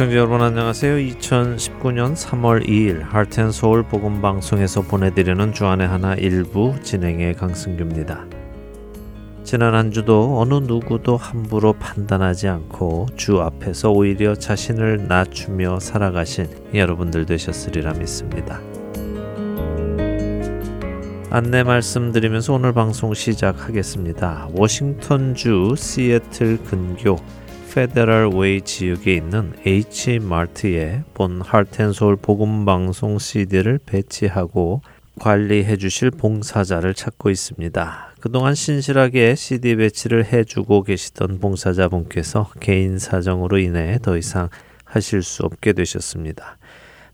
애청자 여러분 안녕하세요. 2019년 3월 2일 하트앤서울 복음방송에서 보내드리는 주안의 하나 일부 진행의 강승규입니다. 지난 한 주도 어느 누구도 함부로 판단하지 않고 주 앞에서 오히려 자신을 낮추며 살아가신 여러분들 되셨으리라 믿습니다. 안내 말씀드리면서 오늘 방송 시작하겠습니다. 워싱턴주 시애틀 근교 페더럴 웨이 지역에 있는 H 마트에 본 하트앤소울 복음 방송 CD를 배치하고 관리해 주실 봉사자를 찾고 있습니다. 그동안 신실하게 CD 배치를 해 주고 계시던 봉사자분께서 개인 사정으로 인해 더 이상 하실 수 없게 되셨습니다.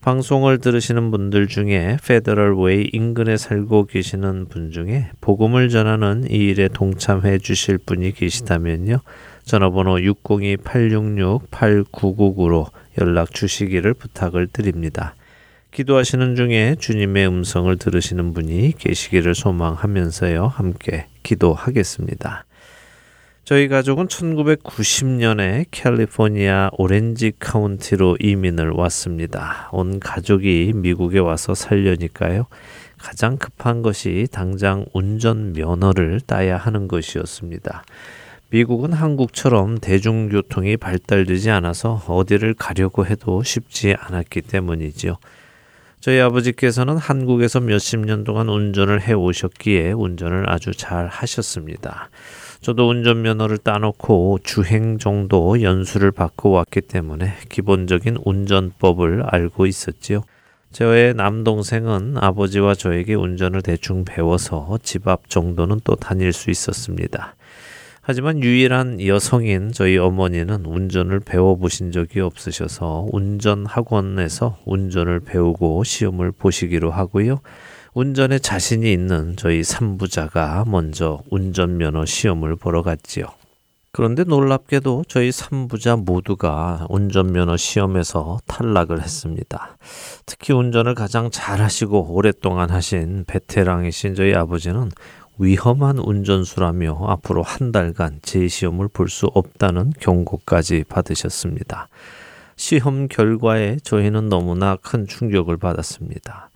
방송을 들으시는 분들 중에 페더럴 웨이 인근에 살고 계시는 분 중에 복음을 전하는 이 일에 동참해 주실 분이 계시다면요. 전화번호 602-866-8999로 연락 주시기를 부탁을 드립니다. 기도하시는 중에 주님의 음성을 들으시는 분이 계시기를 소망하면서요. 함께 기도하겠습니다. 저희 가족은 1990년에 캘리포니아 오렌지 카운티로 이민을 왔습니다. 온 가족이 미국에 와서 살려니까요. 가장 급한 것이 당장 운전 면허를 따야 하는 것이었습니다. 미국은 한국처럼 대중교통이 발달되지 않아서 어디를 가려고 해도 쉽지 않았기 때문이지요. 저희 아버지께서는 한국에서 몇십 년 동안 운전을 해 오셨기에 운전을 아주 잘 하셨습니다. 저도 운전면허를 따놓고 주행 정도 연수를 받고 왔기 때문에 기본적인 운전법을 알고 있었지요. 저의 남동생은 아버지와 저에게 운전을 대충 배워서 집 앞 정도는 또 다닐 수 있었습니다. 하지만 유일한 여성인 저희 어머니는 운전을 배워보신 적이 없으셔서 운전 학원에서 운전을 배우고 시험을 보시기로 하고요. 운전에 자신이 있는 저희 삼부자가 먼저 운전면허 시험을 보러 갔지요. 그런데 놀랍게도 저희 삼부자 모두가 운전면허 시험에서 탈락을 했습니다. 특히 운전을 가장 잘하시고 오랫동안 하신 베테랑이신 저희 아버지는 위험한 운전수라며 앞으로 한 달간 재시험을 볼 수 없다는 경고까지 받으셨습니다. 시험 결과에 저희는 너무나 큰 충격을 받았습니다.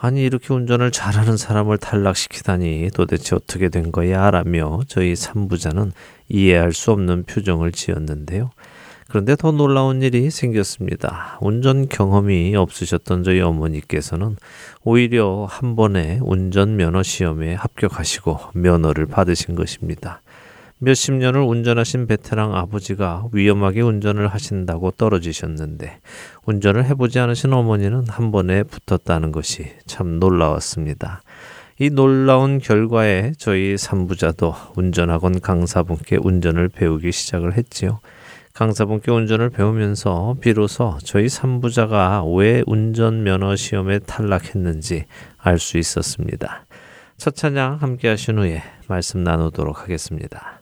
아니 이렇게 운전을 잘하는 사람을 탈락시키다니 도대체 어떻게 된 거야? 라며 저희 삼부자는 이해할 수 없는 표정을 지었는데요. 그런데 더 놀라운 일이 생겼습니다. 운전 경험이 없으셨던 저희 어머니께서는 오히려 한 번에 운전면허 시험에 합격하시고 면허를 받으신 것입니다. 몇십 년을 운전하신 베테랑 아버지가 위험하게 운전을 하신다고 떨어지셨는데 운전을 해보지 않으신 어머니는 한 번에 붙었다는 것이 참 놀라웠습니다. 이 놀라운 결과에 저희 삼부자도 운전학원 강사분께 운전을 배우기 시작을 했지요. 강사분께 운전을 배우면서 비로소 저희 삼부자가 왜 운전면허 시험에 탈락했는지 알 수 있었습니다. 첫 찬양 함께 하신 후에 말씀 나누도록 하겠습니다.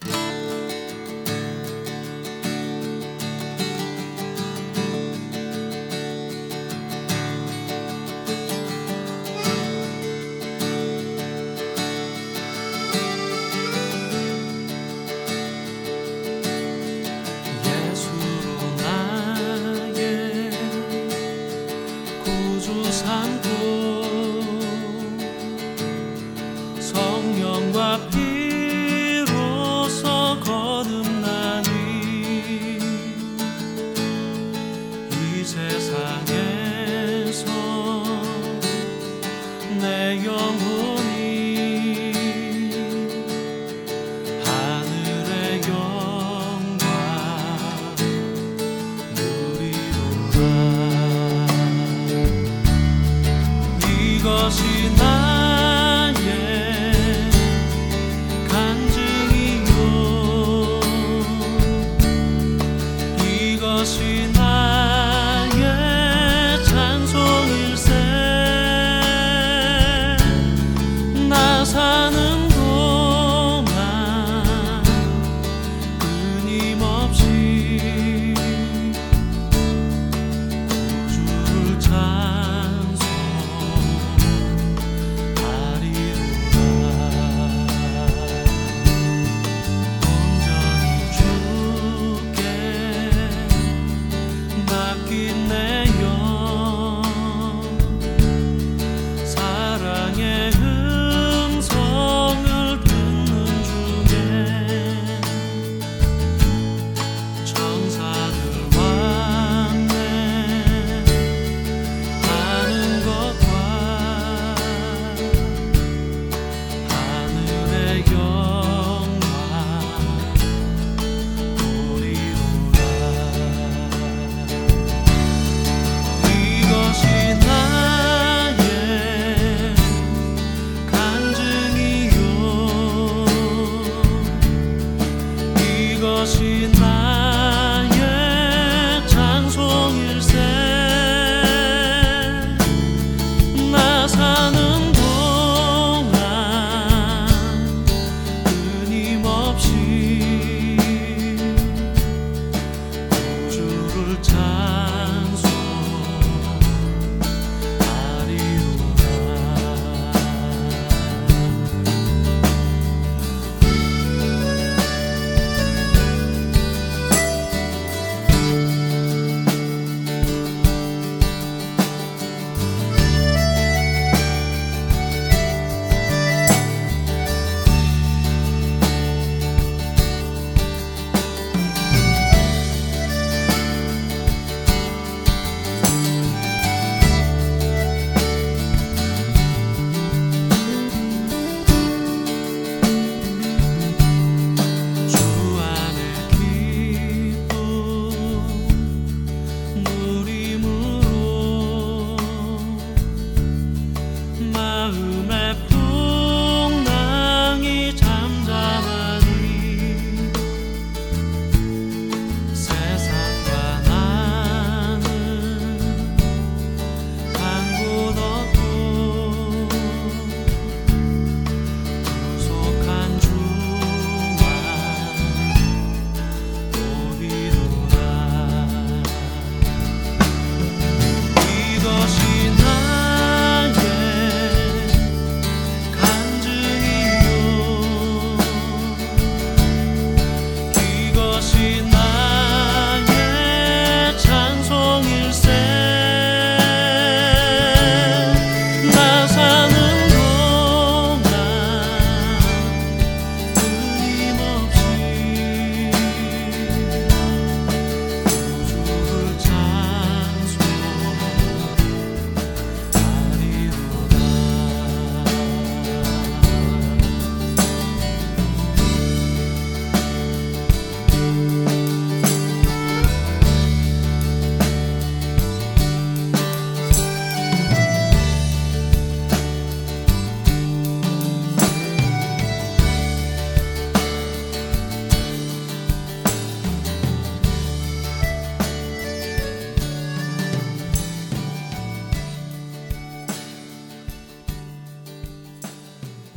去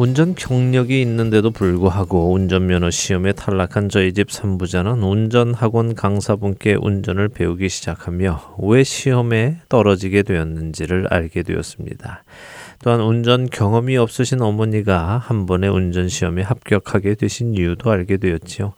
운전 경력이 있는데도 불구하고 운전면허 시험에 탈락한 저희 집 산부자는 운전학원 강사분께 운전을 배우기 시작하며 왜 시험에 떨어지게 되었는지를 알게 되었습니다. 또한 운전 경험이 없으신 어머니가 한 번의 운전 시험에 합격하게 되신 이유도 알게 되었지요.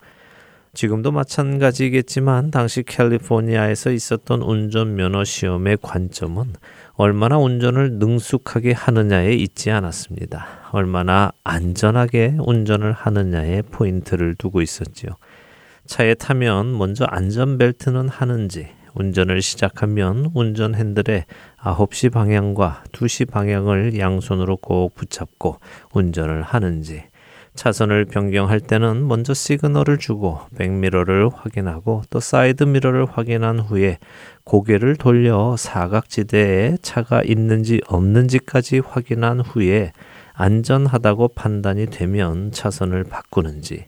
지금도 마찬가지겠지만 당시 캘리포니아에서 있었던 운전면허 시험의 관점은 얼마나 운전을 능숙하게 하느냐에 있지 않았습니다. 얼마나 안전하게 운전을 하느냐에 포인트를 두고 있었지요. 차에 타면 먼저 안전벨트는 하는지, 운전을 시작하면 운전 핸들에 9시 방향과 2시 방향을 양손으로 꼭 붙잡고 운전을 하는지, 차선을 변경할 때는 먼저 시그널을 주고 백미러를 확인하고 또 사이드 미러를 확인한 후에 고개를 돌려 사각지대에 차가 있는지 없는지까지 확인한 후에 안전하다고 판단이 되면 차선을 바꾸는지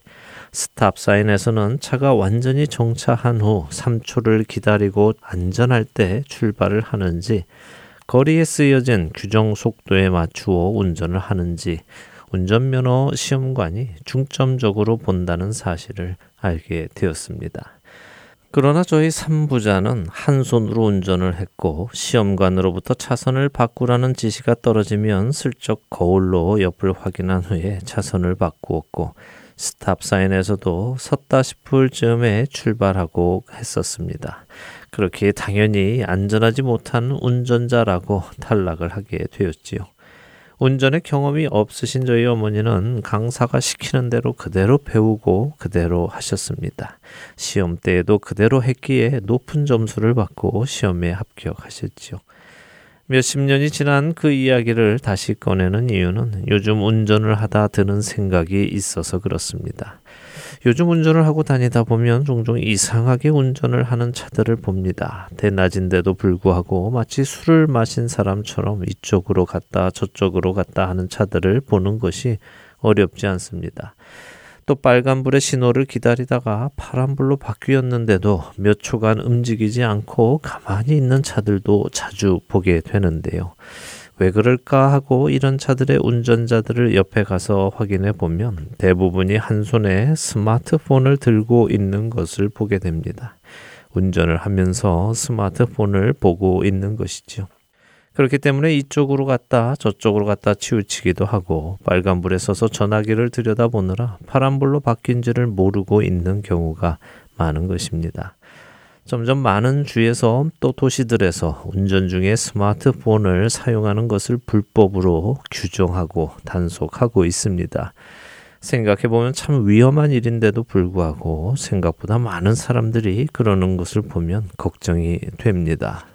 스탑 사인에서는 차가 완전히 정차한 후 3초를 기다리고 안전할 때 출발을 하는지 거리에 쓰여진 규정 속도에 맞추어 운전을 하는지 운전면허 시험관이 중점적으로 본다는 사실을 알게 되었습니다. 그러나 저희 3부자는 한 손으로 운전을 했고 시험관으로부터 차선을 바꾸라는 지시가 떨어지면 슬쩍 거울로 옆을 확인한 후에 차선을 바꾸었고 스탑 사인에서도 섰다 싶을 즈음에 출발하고 했었습니다. 그렇게 당연히 안전하지 못한 운전자라고 탈락을 하게 되었지요. 운전의 경험이 없으신 저희 어머니는 강사가 시키는 대로 그대로 배우고 그대로 하셨습니다. 시험 때에도 그대로 했기에 높은 점수를 받고 시험에 합격하셨지요. 몇십 년이 지난 그 이야기를 다시 꺼내는 이유는 요즘 운전을 하다 드는 생각이 있어서 그렇습니다. 요즘 운전을 하고 다니다 보면 종종 이상하게 운전을 하는 차들을 봅니다. 대낮인데도 불구하고 마치 술을 마신 사람처럼 이쪽으로 갔다 저쪽으로 갔다 하는 차들을 보는 것이 어렵지 않습니다. 또 빨간불의 신호를 기다리다가 파란불로 바뀌었는데도 몇 초간 움직이지 않고 가만히 있는 차들도 자주 보게 되는데요. 왜 그럴까 하고 이런 차들의 운전자들을 옆에 가서 확인해 보면 대부분이 한 손에 스마트폰을 들고 있는 것을 보게 됩니다. 운전을 하면서 스마트폰을 보고 있는 것이죠. 그렇기 때문에 이쪽으로 갔다 저쪽으로 갔다 치우치기도 하고 빨간불에 서서 전화기를 들여다보느라 파란불로 바뀐지를 모르고 있는 경우가 많은 것입니다. 점점 많은 주에서 또 도시들에서 운전 중에 스마트폰을 사용하는 것을 불법으로 규정하고 단속하고 있습니다. 생각해보면 참 위험한 일인데도 불구하고 생각보다 많은 사람들이 그러는 것을 보면 걱정이 됩니다.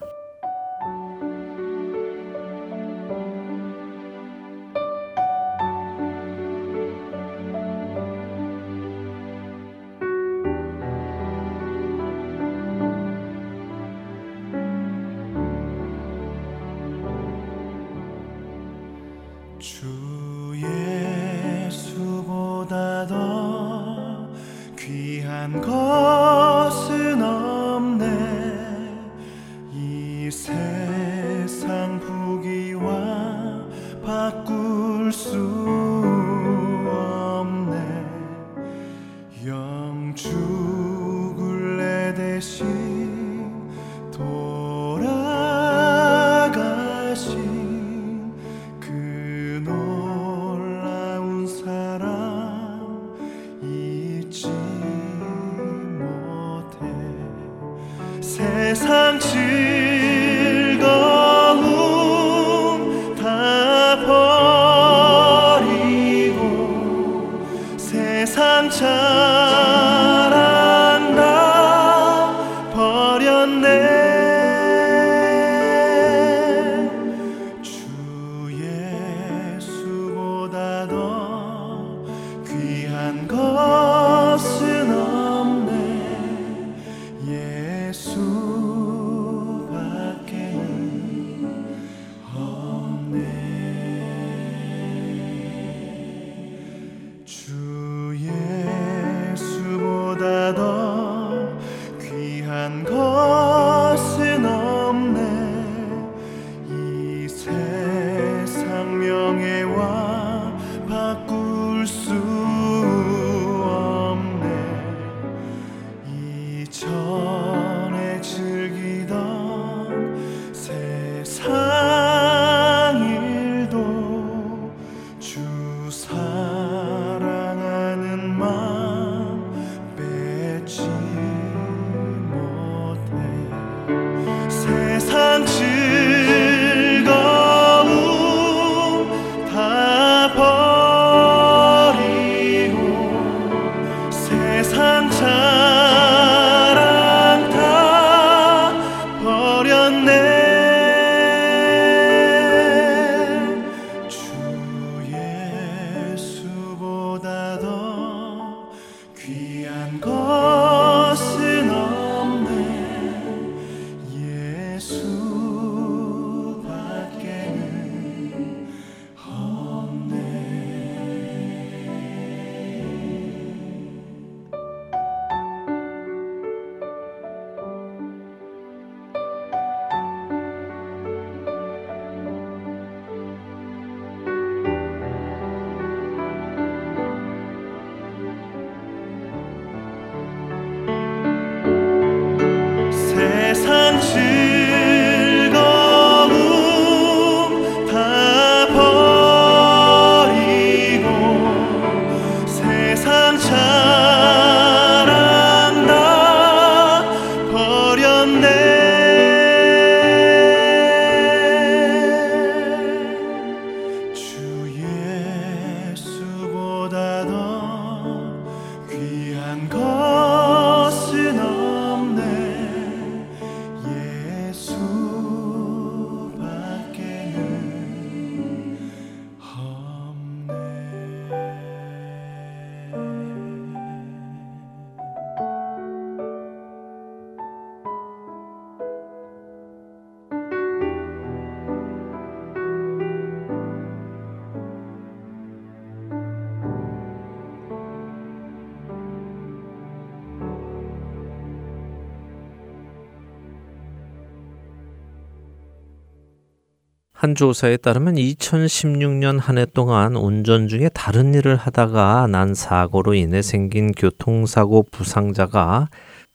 한 조사에 따르면 2016년 한 해 동안 운전 중에 다른 일을 하다가 난 사고로 인해 생긴 교통사고 부상자가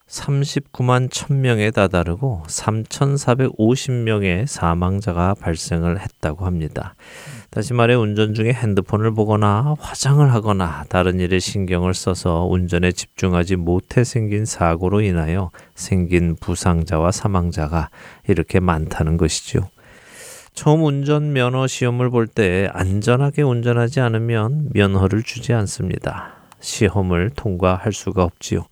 39만 1000명에 다다르고 3,450명의 사망자가 발생을 했다고 합니다. 다시 말해 운전 중에 핸드폰을 보거나 화장을 하거나 다른 일에 신경을 써서 운전에 집중하지 못해 생긴 사고로 인하여 생긴 부상자와 사망자가 이렇게 많다는 것이죠. 처음 운전 면허 시험을 볼 때 안전하게 운전하지 않으면 면허를 주지 않습니다. 시험을 통과할 수가 없지요.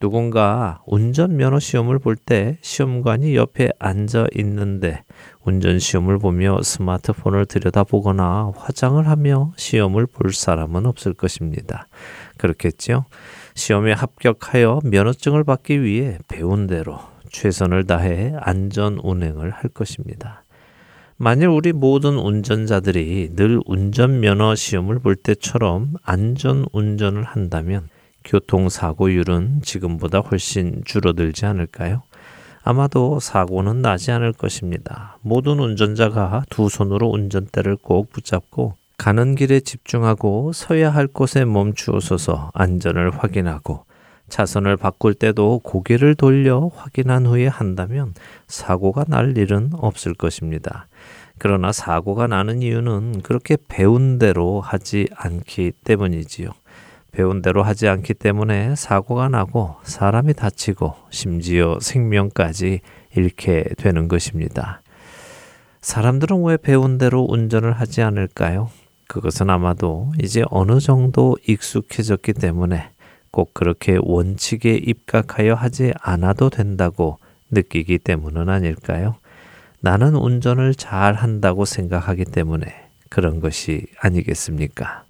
누군가 운전 면허 시험을 볼 때 시험관이 옆에 앉아 있는데 운전 시험을 보며 스마트폰을 들여다보거나 화장을 하며 시험을 볼 사람은 없을 것입니다. 그렇겠죠? 시험에 합격하여 면허증을 받기 위해 배운 대로 최선을 다해 안전 운행을 할 것입니다. 만일 우리 모든 운전자들이 늘 운전면허 시험을 볼 때처럼 안전 운전을 한다면 교통사고율은 지금보다 훨씬 줄어들지 않을까요? 아마도 사고는 나지 않을 것입니다. 모든 운전자가 두 손으로 운전대를 꼭 붙잡고 가는 길에 집중하고 서야 할 곳에 멈추어서서 안전을 확인하고 차선을 바꿀 때도 고개를 돌려 확인한 후에 한다면 사고가 날 일은 없을 것입니다. 그러나 사고가 나는 이유는 그렇게 배운 대로 하지 않기 때문이지요. 배운 대로 하지 않기 때문에 사고가 나고 사람이 다치고 심지어 생명까지 잃게 되는 것입니다. 사람들은 왜 배운 대로 운전을 하지 않을까요? 그것은 아마도 이제 어느 정도 익숙해졌기 때문에 꼭 그렇게 원칙에 입각하여 하지 않아도 된다고 느끼기 때문은 아닐까요? 나는 운전을 잘 한다고 생각하기 때문에 그런 것이 아니겠습니까?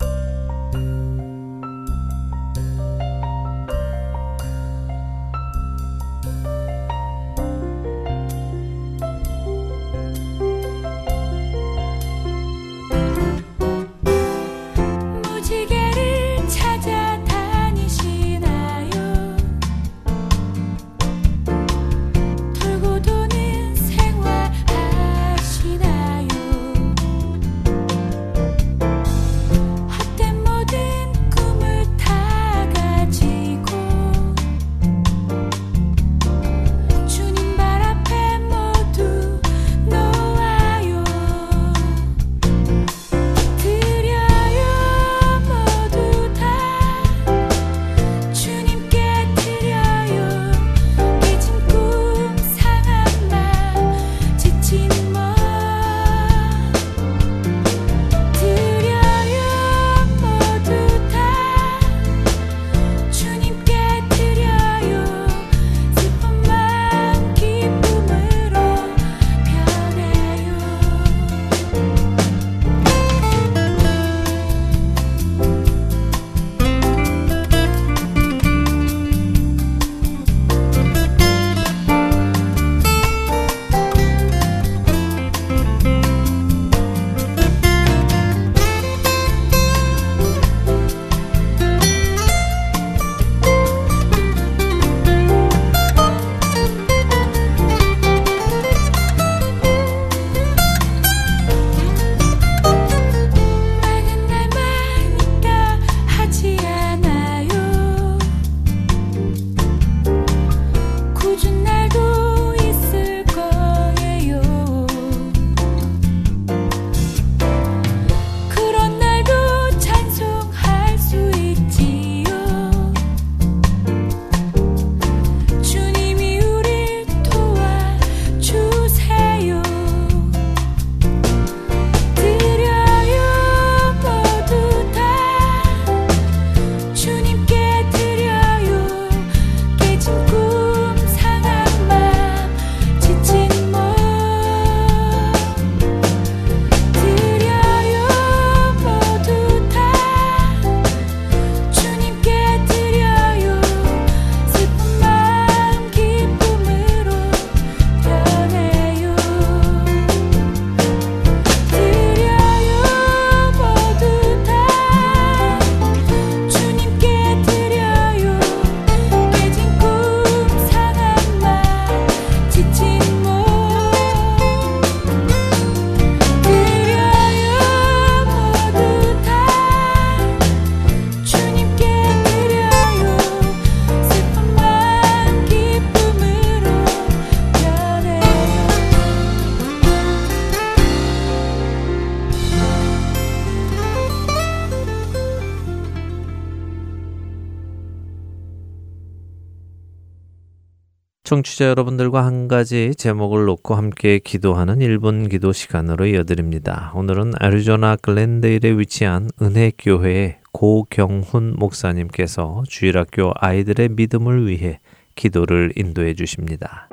청취자 여러분들과 한 가지 제목을 놓고 함께 기도하는 1분 기도 시간으로 이어드립니다. 오늘은 애리조나 글렌데일에 위치한 은혜교회의 고경훈 목사님께서 주일학교 아이들의 믿음을 위해 기도를 인도해 주십니다.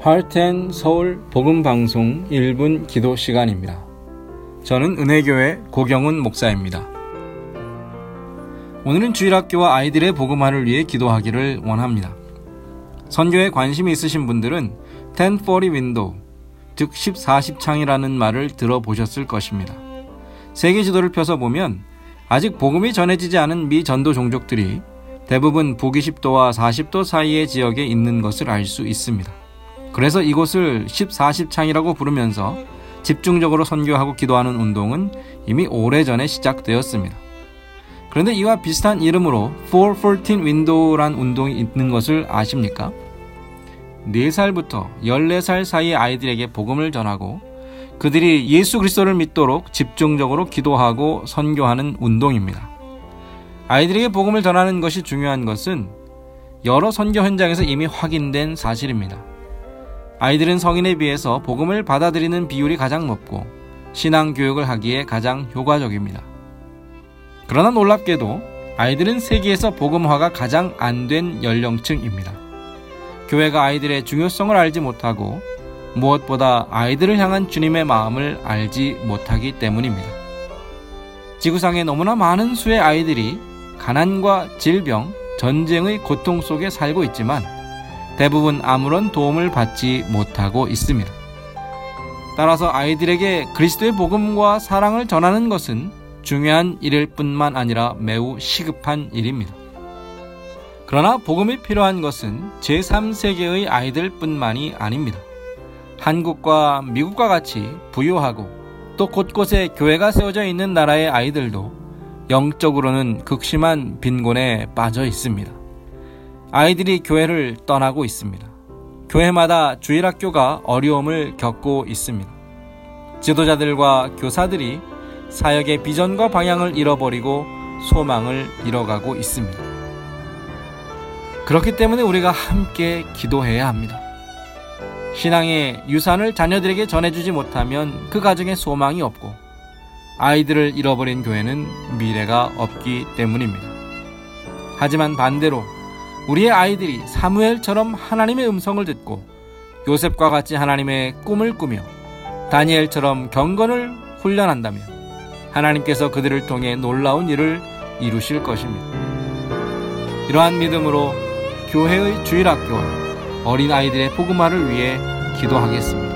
할텐 서울 복음 방송 1분 기도 시간입니다. 저는 은혜교회 고경훈 목사입니다. 오늘은 주일학교와 아이들의 복음화를 위해 기도하기를 원합니다. 선교에 관심이 있으신 분들은 1040 window, 즉 1040창이라는 말을 들어보셨을 것입니다. 세계 지도를 펴서 보면 아직 복음이 전해지지 않은 미 전도 종족들이 대부분 북20도와 40도 사이의 지역에 있는 것을 알 수 있습니다. 그래서 이곳을 1040창이라고 부르면서 집중적으로 선교하고 기도하는 운동은 이미 오래전에 시작되었습니다. 그런데 이와 비슷한 이름으로 414 윈도우란 운동이 있는 것을 아십니까? 4살부터 14살 사이의 아이들에게 복음을 전하고 그들이 예수 그리스도를 믿도록 집중적으로 기도하고 선교하는 운동입니다. 아이들에게 복음을 전하는 것이 중요한 것은 여러 선교 현장에서 이미 확인된 사실입니다. 아이들은 성인에 비해서 복음을 받아들이는 비율이 가장 높고 신앙 교육을 하기에 가장 효과적입니다. 그러나 놀랍게도 아이들은 세계에서 복음화가 가장 안 된 연령층입니다. 교회가 아이들의 중요성을 알지 못하고 무엇보다 아이들을 향한 주님의 마음을 알지 못하기 때문입니다. 지구상에 너무나 많은 수의 아이들이 가난과 질병, 전쟁의 고통 속에 살고 있지만 대부분 아무런 도움을 받지 못하고 있습니다. 따라서 아이들에게 그리스도의 복음과 사랑을 전하는 것은 중요한 일일 뿐만 아니라 매우 시급한 일입니다. 그러나 복음이 필요한 것은 제3세계의 아이들 뿐만이 아닙니다. 한국과 미국과 같이 부유하고 또 곳곳에 교회가 세워져 있는 나라의 아이들도 영적으로는 극심한 빈곤에 빠져 있습니다. 아이들이 교회를 떠나고 있습니다. 교회마다 주일학교가 어려움을 겪고 있습니다. 지도자들과 교사들이 사역의 비전과 방향을 잃어버리고 소망을 잃어가고 있습니다. 그렇기 때문에 우리가 함께 기도해야 합니다. 신앙의 유산을 자녀들에게 전해주지 못하면 그 가정에 소망이 없고 아이들을 잃어버린 교회는 미래가 없기 때문입니다. 하지만 반대로 우리의 아이들이 사무엘처럼 하나님의 음성을 듣고 요셉과 같이 하나님의 꿈을 꾸며 다니엘처럼 경건을 훈련한다면 하나님께서 그들을 통해 놀라운 일을 이루실 것입니다. 이러한 믿음으로 교회의 주일학교와 어린 아이들의 복음화를 위해 기도하겠습니다.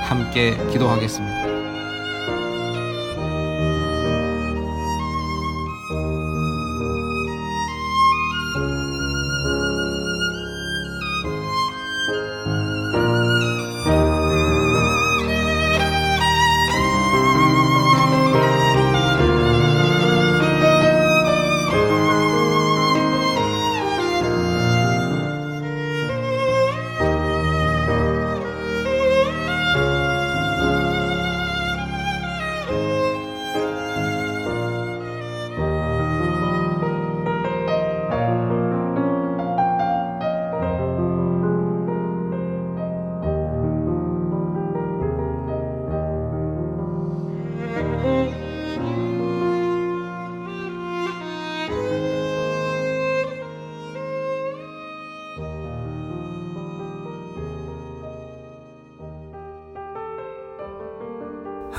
함께 기도하겠습니다.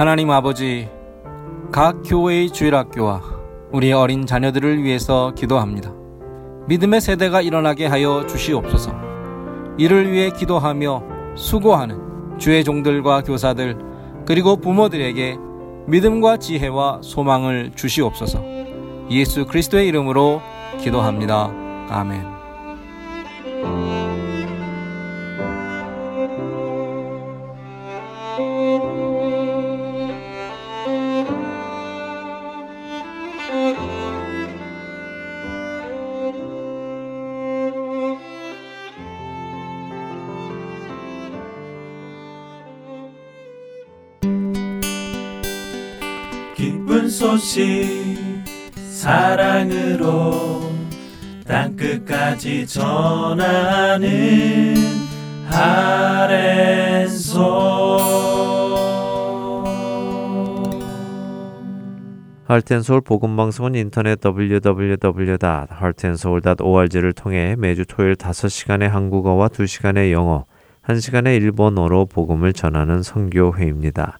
하나님 아버지, 각 교회의 주일학교와 우리 어린 자녀들을 위해서 기도합니다. 믿음의 세대가 일어나게 하여 주시옵소서. 이를 위해 기도하며 수고하는 주의 종들과 교사들 그리고 부모들에게 믿음과 지혜와 소망을 주시옵소서. 예수 그리스도의 이름으로 기도합니다. 아멘. 소식 사랑으로 땅끝까지 전하는 아랜소 할텐서울 복음방송은 인터넷 www.heartandsoul.org를 통해 매주 토요일 5시간의 한국어와 2시간의 영어, 1시간의 일본어로 복음을 전하는 성교회입니다.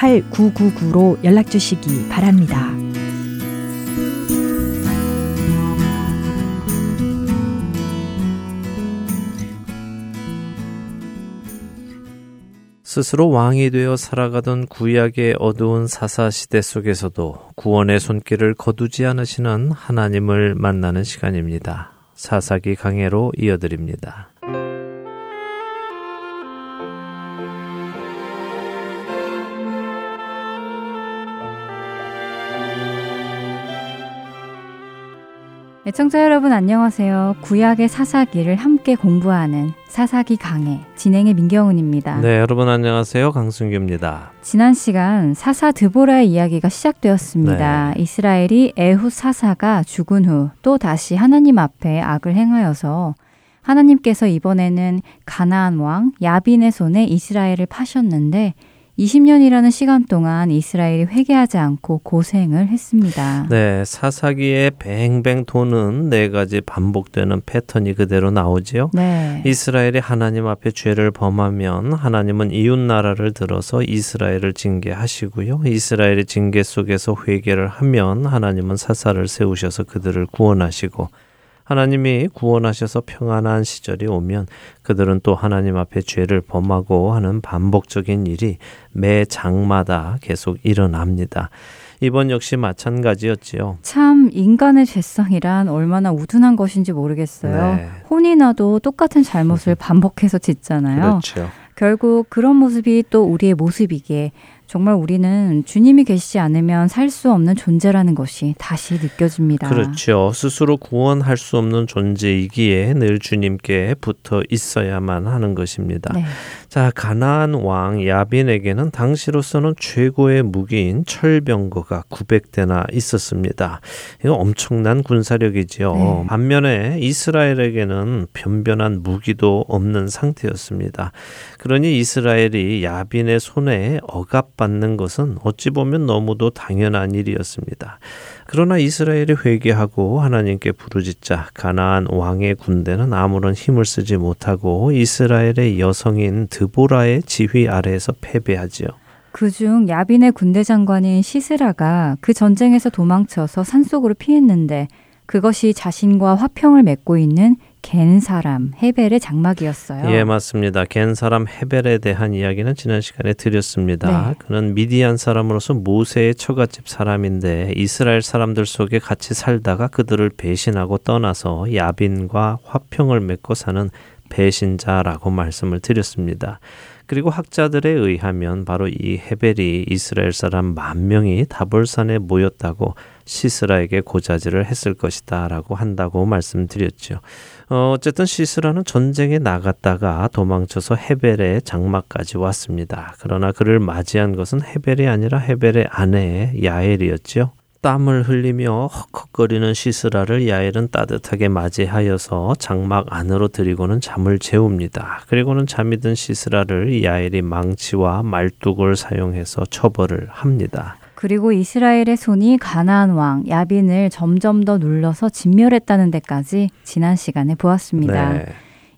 8999로 연락 주시기 바랍니다. 스스로 왕이 되어 살아가던 구약의 어두운 사사 시대 속에서도 구원의 손길을 거두지 않으시는 하나님을 만나는 시간입니다. 사사기 강해로 이어드립니다. 애청자 여러분 안녕하세요. 구약의 사사기를 함께 공부하는 사사기 강해 진행의 민경훈입니다. 네, 여러분 안녕하세요. 강승규입니다. 지난 시간 사사 드보라의 이야기가 시작되었습니다. 네. 이스라엘이 에후 사사가 죽은 후 또 다시 하나님 앞에 악을 행하여서 하나님께서 이번에는 가나안 왕 야빈의 손에 이스라엘을 파셨는데 20년이라는 시간 동안 이스라엘이 회개하지 않고 고생을 했습니다. 네, 사사기의 뱅뱅 도는 네 가지 반복되는 패턴이 그대로 나오지요. 네. 이스라엘이 하나님 앞에 죄를 범하면 하나님은 이웃 나라를 들어서 이스라엘을 징계하시고요. 이스라엘의 징계 속에서 회개를 하면 하나님은 사사를 세우셔서 그들을 구원하시고 하나님이 구원하셔서 평안한 시절이 오면 그들은 또 하나님 앞에 죄를 범하고 하는 반복적인 일이 매 장마다 계속 일어납니다. 이번 역시 마찬가지였지요. 참 인간의 죄성이란 얼마나 우둔한 것인지 모르겠어요. 네. 혼이 나도 똑같은 잘못을 반복해서 짓잖아요. 그렇죠. 결국 그런 모습이 또 우리의 모습이기에 정말 우리는 주님이 계시지 않으면 살 수 없는 존재라는 것이 다시 느껴집니다. 그렇죠. 스스로 구원할 수 없는 존재이기에 늘 주님께 붙어 있어야만 하는 것입니다. 네. 자, 가나안 왕 야빈에게는 당시로서는 최고의 무기인 철병거가 900대나 있었습니다. 이거 엄청난 군사력이지요. 네. 반면에 이스라엘에게는 변변한 무기도 없는 상태였습니다. 그러니 이스라엘이 야빈의 손에 억압 받는 것은 어찌 보면 너무도 당연한 일이었습니다. 그러나 이스라엘이 회개하고 하나님께 부르짖자 가나안 왕의 군대는 아무런 힘을 쓰지 못하고 이스라엘의 여성인 드보라의 지휘 아래에서 패배하지요. 그중 야빈의 군대 장관인 시스라가 그 전쟁에서 도망쳐서 산속으로 피했는데 그것이 자신과 화평을 맺고 있는 겐 사람 헤벨의 장막이었어요. 예, 맞습니다. 겐 사람 헤벨에 대한 이야기는 지난 시간에 드렸습니다. 네. 그는 미디안 사람으로서 모세의 처갓집 사람인데 이스라엘 사람들 속에 같이 살다가 그들을 배신하고 떠나서 야빈과 화평을 맺고 사는 배신자라고 말씀을 드렸습니다. 그리고 학자들에 의하면 바로 이 헤벨이 이스라엘 사람 만 명이 다볼산에 모였다고 시스라에게 고자질을 했을 것이다라고 한다고 말씀드렸죠. 어, 어쨌든 시스라는 전쟁에 나갔다가 도망쳐서 헤벨의 장막까지 왔습니다. 그러나 그를 맞이한 것은 헤벨이 아니라 헤벨의 아내 야엘이었죠. 땀을 흘리며 헉헉거리는 시스라를 야엘은 따뜻하게 맞이하여서 장막 안으로 들이고는 잠을 재웁니다. 그리고는 잠이 든 시스라를 야엘이 망치와 말뚝을 사용해서 처벌을 합니다. 그리고 이스라엘의 손이 가나안 왕 야빈을 점점 더 눌러서 진멸했다는 데까지 지난 시간에 보았습니다. 네.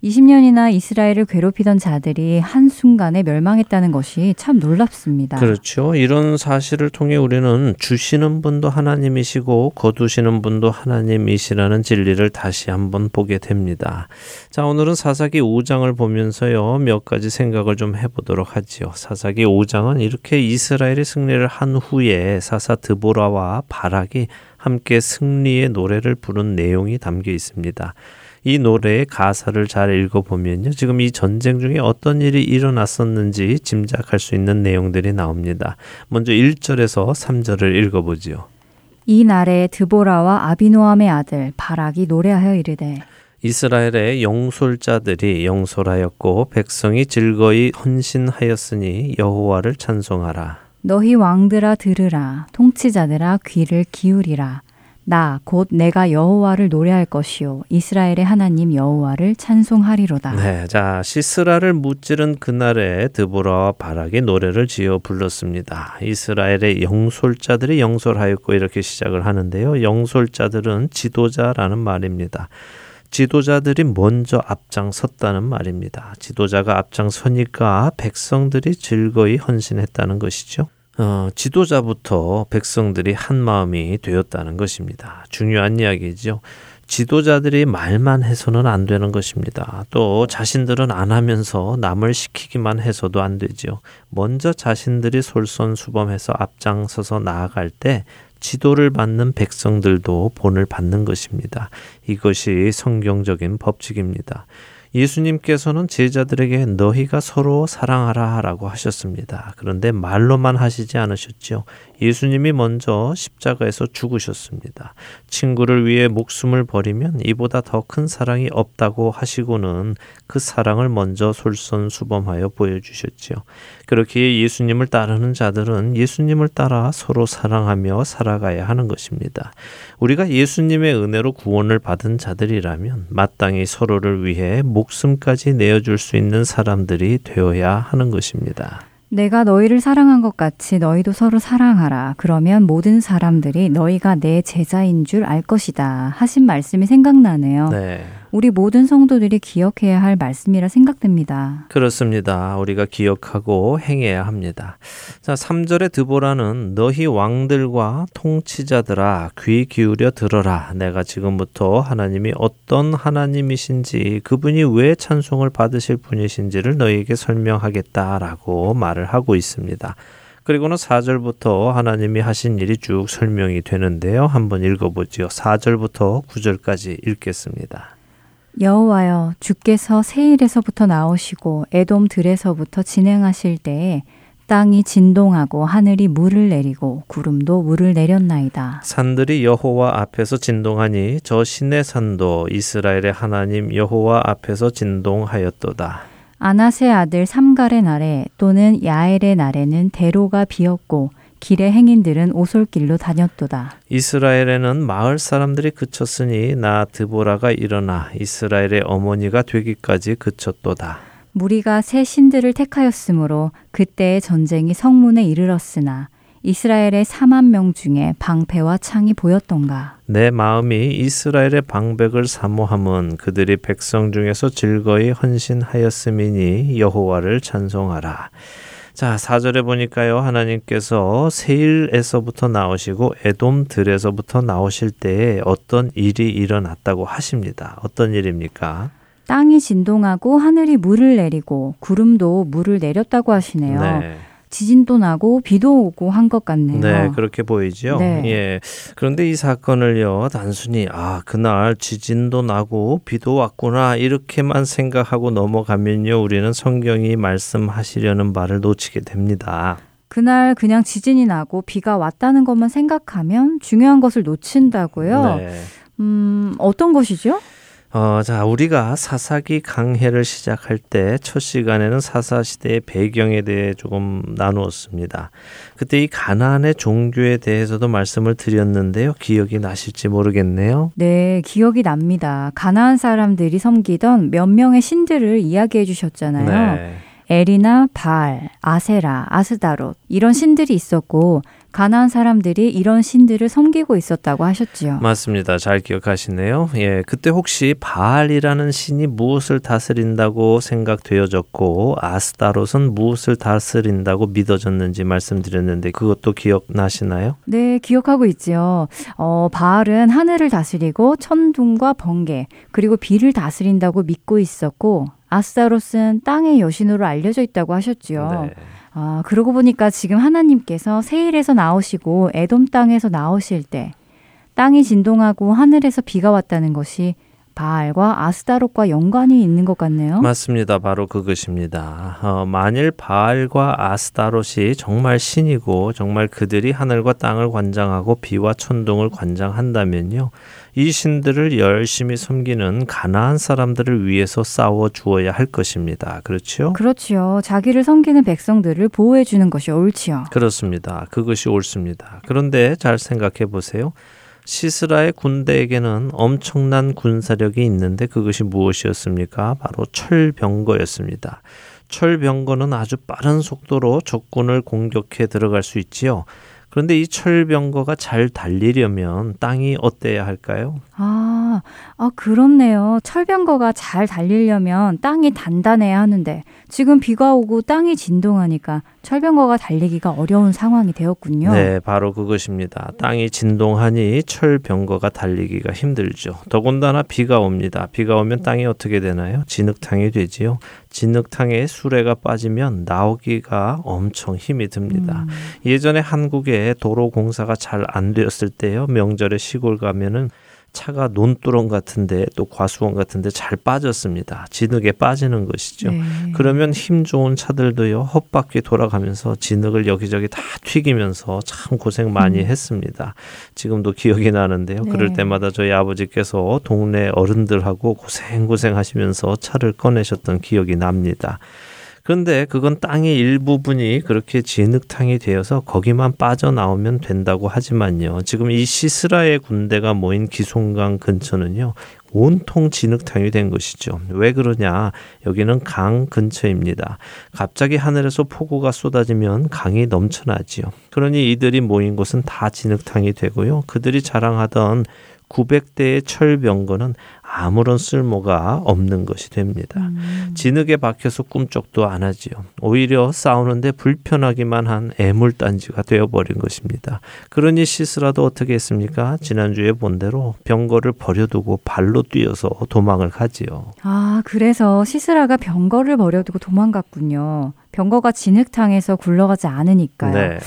20년이나 이스라엘을 괴롭히던 자들이 한순간에 멸망했다는 것이 참 놀랍습니다. 그렇죠. 이런 사실을 통해 우리는 주시는 분도 하나님이시고 거두시는 분도 하나님이시라는 진리를 다시 한번 보게 됩니다. 자, 오늘은 사사기 5장을 보면서요. 몇 가지 생각을 좀 해보도록 하지요. 사사기 5장은 이렇게 이스라엘이 승리를 한 후에 사사 드보라와 바락이 함께 승리의 노래를 부른 내용이 담겨 있습니다. 이 노래의 가사를 잘 읽어보면요. 지금 이 전쟁 중에 어떤 일이 일어났었는지 짐작할 수 있는 내용들이 나옵니다. 먼저 1절에서 3절을 읽어보지요. 이 날에 드보라와 아비노함의 아들 바락이 노래하여 이르되 이스라엘의 영솔자들이 영솔하였고 백성이 즐거이 헌신하였으니 여호와를 찬송하라. 너희 왕들아 들으라 통치자들아 귀를 기울이라 나 곧 내가 여호와를 노래할 것이요 이스라엘의 하나님 여호와를 찬송하리로다. 네, 자 시스라를 무찌른 그날에 드보라와 바락이 노래를 지어 불렀습니다. 이스라엘의 영솔자들이 영솔하였고 이렇게 시작을 하는데요. 영솔자들은 지도자라는 말입니다. 지도자들이 먼저 앞장섰다는 말입니다. 지도자가 앞장서니까 백성들이 즐거이 헌신했다는 것이죠. 어, 지도자부터 백성들이 한 마음이 되었다는 것입니다. 중요한 이야기죠. 지도자들이 말만 해서는 안 되는 것입니다. 또 자신들은 안 하면서 남을 시키기만 해서도 안 되지요. 먼저 자신들이 솔선수범해서 앞장서서 나아갈 때 지도를 받는 백성들도 본을 받는 것입니다. 이것이 성경적인 법칙입니다. 예수님께서는 제자들에게 너희가 서로 사랑하라 라고 하셨습니다. 그런데 말로만 하시지 않으셨죠. 예수님이 먼저 십자가에서 죽으셨습니다. 친구를 위해 목숨을 버리면 이보다 더 큰 사랑이 없다고 하시고는 그 사랑을 먼저 솔선수범하여 보여주셨지요. 그렇게 예수님을 따르는 자들은 예수님을 따라 서로 사랑하며 살아가야 하는 것입니다. 우리가 예수님의 은혜로 구원을 받은 자들이라면 마땅히 서로를 위해 목숨까지 내어줄 수 있는 사람들이 되어야 하는 것입니다. 내가 너희를 사랑한 것 같이 너희도 서로 사랑하라. 그러면 모든 사람들이 너희가 내 제자인 줄 알 것이다. 하신 말씀이 생각나네요. 네. 우리 모든 성도들이 기억해야 할 말씀이라 생각됩니다. 그렇습니다. 우리가 기억하고 행해야 합니다. 자, 3절의 드보라는 너희 왕들과 통치자들아 귀 기울여 들어라. 내가 지금부터 하나님이 어떤 하나님이신지 그분이 왜 찬송을 받으실 분이신지를 너희에게 설명하겠다라고 말을 하고 있습니다. 그리고는 4절부터 하나님이 하신 일이 쭉 설명이 되는데요. 한번 읽어보지요. 4절부터 9절까지 읽겠습니다. 여호와여 주께서 세일에서부터 나오시고 에돔 들에서부터 진행하실 때에 땅이 진동하고 하늘이 물을 내리고 구름도 물을 내렸나이다. 산들이 여호와 앞에서 진동하니 저 신의 산도 이스라엘의 하나님 여호와 앞에서 진동하였도다. 아나세 아들 삼갈의 날에 또는 야엘의 날에는 대로가 비었고 길의 행인들은 오솔길로 다녔도다. 이스라엘에는 마을 사람들이 그쳤으니 나 드보라가 일어나 이스라엘의 어머니가 되기까지 그쳤도다. 무리가 새 신들을 택하였으므로 그때의 전쟁이 성문에 이르렀으나 이스라엘의 4만 명 중에 방패와 창이 보였던가. 내 마음이 이스라엘의 방백을 사모함은 그들이 백성 중에서 즐거이 헌신하였음이니 여호와를 찬송하라. 자, 4절에 보니까요. 하나님께서 세일에서부터 나오시고 에돔들에서부터 나오실 때에 어떤 일이 일어났다고 하십니다. 어떤 일입니까? 땅이 진동하고 하늘이 물을 내리고 구름도 물을 내렸다고 하시네요. 네. 지진도 나고 비도 오고 한 것 같네요. 네, 그렇게 보이죠. 네. 예. 그런데 이 사건을요, 단순히 아 그날 지진도 나고 비도 왔구나 이렇게만 생각하고 넘어가면요, 우리는 성경이 말씀하시려는 바를 놓치게 됩니다. 그날 그냥 지진이 나고 비가 왔다는 것만 생각하면 중요한 것을 놓친다고요. 네. 음, 어떤 것이죠? 어, 자, 우리가 사사기 강해를 시작할 때 첫 시간에는 사사 시대의 배경에 대해 조금 나누었습니다. 그때 이 가나안의 종교에 대해서도 말씀을 드렸는데요. 기억이 나실지 모르겠네요. 네, 기억이 납니다. 가나안 사람들이 섬기던 몇 명의 신들을 이야기해 주셨잖아요. 네. 에리나, 바알, 아세라, 아스다롯 이런 신들이 있었고 가나안 사람들이 이런 신들을 섬기고 있었다고 하셨지요. 맞습니다. 잘 기억하시네요. 예, 그때 혹시 바알이라는 신이 무엇을 다스린다고 생각되어졌고 아스타롯은 무엇을 다스린다고 믿어졌는지 말씀드렸는데 그것도 기억나시나요? 네, 기억하고 있지요. 어, 바알은 하늘을 다스리고 천둥과 번개 그리고 비를 다스린다고 믿고 있었고 아스타롯은 땅의 여신으로 알려져 있다고 하셨지요. 네. 아, 그러고 보니까 지금 하나님께서 세일에서 나오시고 에돔 땅에서 나오실 때 땅이 진동하고 하늘에서 비가 왔다는 것이 바알과 아스타롯과 연관이 있는 것 같네요. 맞습니다. 바로 그것입니다. 어, 만일 바알과 아스타롯이 정말 신이고 정말 그들이 하늘과 땅을 관장하고 비와 천둥을 관장한다면요. 이 신들을 열심히 섬기는 가나안 사람들을 위해서 싸워 주어야 할 것입니다. 그렇죠? 그렇지요. 자기를 섬기는 백성들을 보호해 주는 것이 옳지요. 그렇습니다. 그것이 옳습니다. 그런데 잘 생각해 보세요. 시스라의 군대에게는 엄청난 군사력이 있는데 그것이 무엇이었습니까? 바로 철병거였습니다. 철병거는 아주 빠른 속도로 적군을 공격해 들어갈 수 있지요. 그런데 이 철병거가 잘 달리려면 땅이 어때야 할까요? 아, 아, 그렇네요. 철병거가 잘 달리려면 땅이 단단해야 하는데 지금 비가 오고 땅이 진동하니까 철병거가 달리기가 어려운 상황이 되었군요. 네, 바로 그것입니다. 땅이 진동하니 철병거가 달리기가 힘들죠. 더군다나 비가 옵니다. 비가 오면 땅이 어떻게 되나요? 진흙탕이 되지요. 진흙탕에 수레가 빠지면 나오기가 엄청 힘이 듭니다. 음. 예전에 한국에 도로 공사가 잘 안 되었을 때요. 명절에 시골 가면은 차가 논두렁 같은데 또 과수원 같은데 잘 빠졌습니다. 진흙에 빠지는 것이죠. 네. 그러면 힘 좋은 차들도요 헛바퀴 돌아가면서 진흙을 여기저기 다 튀기면서 참 고생 많이 음. 했습니다. 지금도 기억이 나는데요. 그럴 네. 때마다 저희 아버지께서 동네 어른들하고 고생 고생 하시면서 차를 꺼내셨던 기억이 납니다. 그런데 그건 땅의 일부분이 그렇게 진흙탕이 되어서 거기만 빠져나오면 된다고 하지만요. 지금 이 시스라의 군대가 모인 기송강 근처는요. 온통 진흙탕이 된 것이죠. 왜 그러냐? 여기는 강 근처입니다. 갑자기 하늘에서 폭우가 쏟아지면 강이 넘쳐나지요. 그러니 이들이 모인 곳은 다 진흙탕이 되고요. 그들이 자랑하던 900대의 철병거는 아무런 쓸모가 없는 것이 됩니다. 음. 진흙에 박혀서 꿈쩍도 안 하지요. 오히려 싸우는데 불편하기만 한 애물단지가 되어버린 것입니다. 그러니 시스라도 어떻게 했습니까? 지난주에 본 대로 병거를 버려두고 발로 뛰어서 도망을 가지요. 아, 그래서 시스라가 병거를 버려두고 도망갔군요. 병거가 진흙탕에서 굴러가지 않으니까요. 네.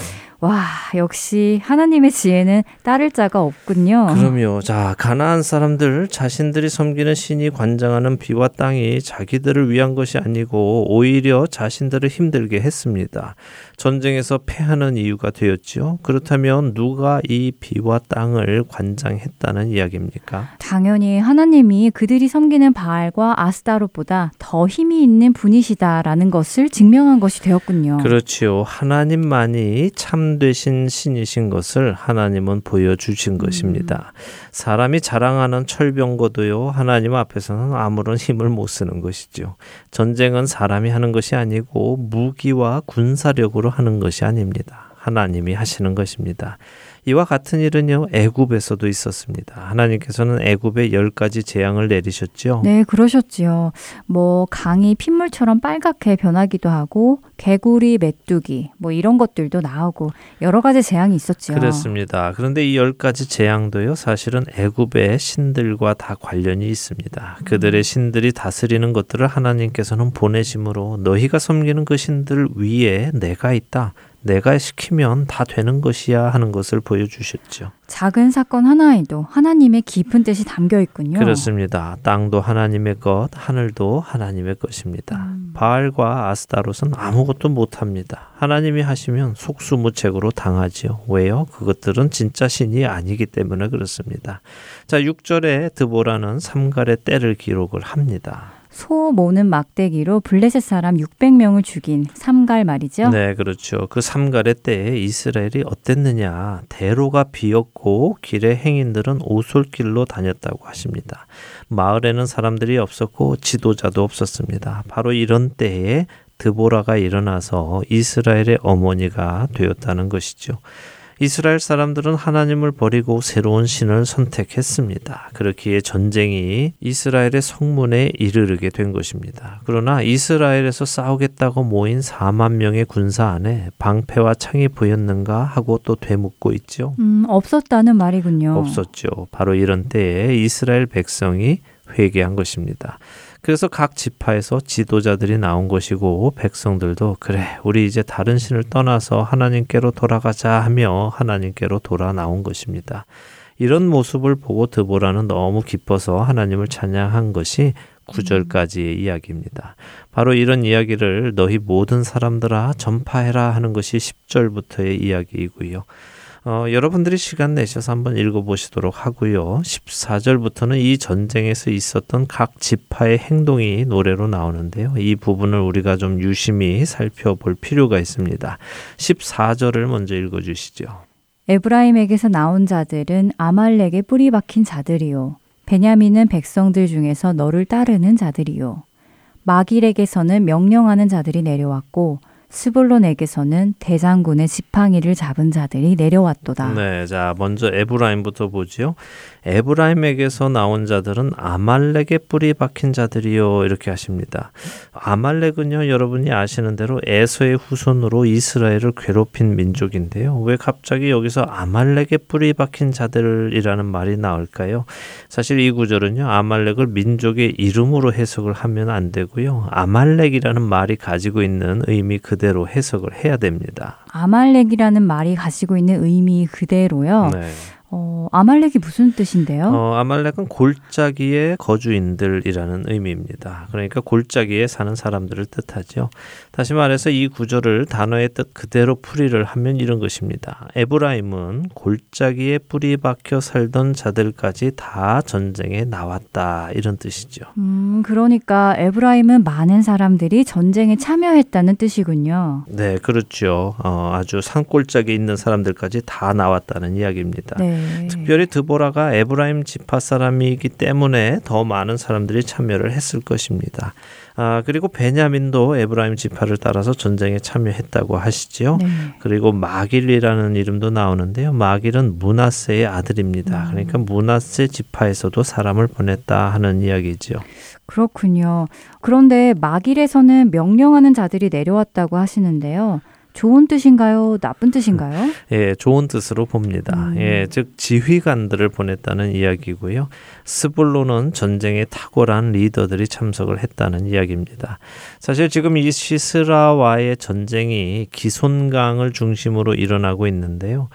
와, 역시 하나님의 지혜는 따를 자가 없군요. 그럼요. 자, 가나안 사람들 자신들이 섬기는 신이 관장하는 비와 땅이 자기들을 위한 것이 아니고 오히려 자신들을 힘들게 했습니다. 전쟁에서 패하는 이유가 되었지요. 그렇다면 누가 이 비와 땅을 관장했다는 이야기입니까? 당연히 하나님이 그들이 섬기는 바알과 아스타롯보다 더 힘이 있는 분이시다라는 것을 증명한 것이 되었군요. 그렇지요. 하나님만이 참되신 신이신 것을 하나님은 보여주신 것입니다. 사람이 자랑하는 철병거도요, 하나님 앞에서는 아무런 힘을 못 쓰는 것이죠. 전쟁은 사람이 하는 것이 아니고 무기와 군사력으로 하는 것이 아닙니다. 하나님이 하시는 것입니다. 이와 같은 일은요 애굽에서도 있었습니다. 하나님께서는 애굽에 열 가지 재앙을 내리셨죠. 네, 그러셨지요. 뭐 강이 핏물처럼 빨갛게 변하기도 하고 개구리, 메뚜기 뭐 이런 것들도 나오고 여러 가지 재앙이 있었지요. 그렇습니다. 그런데 이 열 가지 재앙도요 사실은 애굽의 신들과 다 관련이 있습니다. 그들의 신들이 다스리는 것들을 하나님께서는 보내심으로 너희가 섬기는 그 신들 위에 내가 있다. 내가 시키면 다 되는 것이야 하는 것을 보여주셨죠. 작은 사건 하나에도 하나님의 깊은 뜻이 담겨 있군요. 그렇습니다. 땅도 하나님의 것, 하늘도 하나님의 것입니다. 음. 바알과 아스타롯은 아무것도 못합니다. 하나님이 하시면 속수무책으로 당하지요. 왜요? 그것들은 진짜 신이 아니기 때문에 그렇습니다. 자, 6절에 드보라는 삼갈의 때를 기록을 합니다. 소 모는 막대기로 블레셋 사람 600명을 죽인 삼갈 말이죠. 네, 그렇죠. 그 삼갈의 때에 이스라엘이 어땠느냐. 대로가 비었고 길의 행인들은 오솔길로 다녔다고 하십니다. 마을에는 사람들이 없었고 지도자도 없었습니다. 바로 이런 때에 드보라가 일어나서 이스라엘의 어머니가 되었다는 것이죠. 이스라엘 사람들은 하나님을 버리고 새로운 신을 선택했습니다. 그렇기에 전쟁이 이스라엘의 성문에 이르르게 된 것입니다. 그러나 이스라엘에서 싸우겠다고 모인 4만 명의 군사 안에 방패와 창이 보였는가 하고 또 되묻고 있죠. 음, 없었다는 말이군요. 없었죠. 바로 이런 때에 이스라엘 백성이 회개한 것입니다. 그래서 각 지파에서 지도자들이 나온 것이고 백성들도 그래 우리 이제 다른 신을 떠나서 하나님께로 돌아가자 하며 하나님께로 돌아 나온 것입니다. 이런 모습을 보고 드보라는 너무 기뻐서 하나님을 찬양한 것이 9절까지의 이야기입니다. 바로 이런 이야기를 너희 모든 사람들아 전파해라 하는 것이 10절부터의 이야기이고요. 어, 여러분들이 시간 내셔서 한번 읽어보시도록 하고요. 14절부터는 이 전쟁에서 있었던 각 지파의 행동이 노래로 나오는데요. 이 부분을 우리가 좀 유심히 살펴볼 필요가 있습니다. 14절을 먼저 읽어주시죠. 에브라임에게서 나온 자들은 아말렉에 뿌리 박힌 자들이요. 베냐민은 백성들 중에서 너를 따르는 자들이요. 마길에게서는 명령하는 자들이 내려왔고 스불론에게서는 대장군의 지팡이를 잡은 자들이 내려왔도다. 네, 자 먼저 에브라임부터 보지요. 에브라임에게서 나온 자들은 아말렉의 뿌리 박힌 자들이요 이렇게 하십니다. 아말렉은요 여러분이 아시는 대로 에서의 후손으로 이스라엘을 괴롭힌 민족인데요. 왜 갑자기 여기서 아말렉의 뿌리 박힌 자들이라는 말이 나올까요? 사실 이 구절은요 아말렉을 민족의 이름으로 해석을 하면 안 되고요. 아말렉이라는 말이 가지고 있는 의미 그 대로 해석을 해야 됩니다. 아말렉이라는 말이 가지고 있는 의미 그대로요. 네. 어, 아말렉이 무슨 뜻인데요? 어, 아말렉은 골짜기의 거주인들이라는 의미입니다. 그러니까 골짜기에 사는 사람들을 뜻하죠. 다시 말해서 이 구절을 단어의 뜻 그대로 풀이를 하면 이런 것입니다. 에브라임은 골짜기에 뿌리 박혀 살던 자들까지 다 전쟁에 나왔다 이런 뜻이죠. 음, 그러니까 에브라임은 많은 사람들이 전쟁에 참여했다는 뜻이군요. 네, 그렇죠. 어, 아주 산골짜기에 있는 사람들까지 다 나왔다는 이야기입니다. 네. 특별히 드보라가 에브라임 지파 사람이기 때문에 더 많은 사람들이 참여를 했을 것입니다. 아, 그리고 베냐민도 에브라임 지파를 따라서 전쟁에 참여했다고 하시지요. 네. 그리고 마길이라는 이름도 나오는데요. 마길은 문하세의 아들입니다. 그러니까 문하세 지파에서도 사람을 보냈다 하는 이야기지요. 그렇군요. 그런데 마길에서는 명령하는 자들이 내려왔다고 하시는데요. 좋은 뜻인가요? 나쁜 뜻인가요? 예, 좋은 뜻으로 봅니다. 음. 예, 즉 지휘관들을 보냈다는 이야기고요. 스불로는 전쟁에 탁월한 리더들이 참석을 했다는 이야기입니다. 사실 지금 이 시스라와의 전쟁이 기손강을 중심으로 일어나고 있는데요.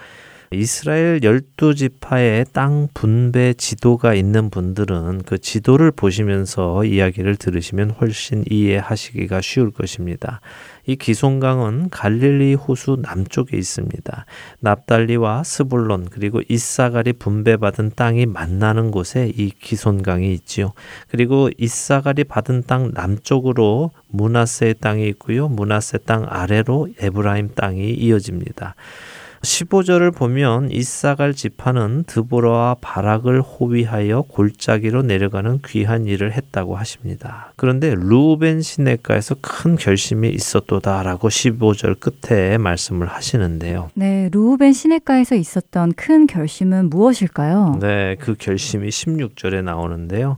이스라엘 열두 지파의 땅 분배 지도가 있는 분들은 그 지도를 보시면서 이야기를 들으시면 훨씬 이해하시기가 쉬울 것입니다. 이 기손강은 갈릴리 호수 남쪽에 있습니다. 납달리와 스불론 그리고 이사갈이 분배받은 땅이 만나는 곳에 이 기손강이 있지요. 그리고 이사갈이 받은 땅 남쪽으로 문하세의 땅이 있고요. 문하세 땅 아래로 에브라임 땅이 이어집니다. 15절을 보면 이사갈 지파는 드보라와 바락을 호위하여 골짜기로 내려가는 귀한 일을 했다고 하십니다. 그런데 루벤 시내가에서 큰 결심이 있었도다라고 15절 끝에 말씀을 하시는데요. 네, 루벤 시내가에서 있었던 큰 결심은 무엇일까요? 네, 그 결심이 16절에 나오는데요.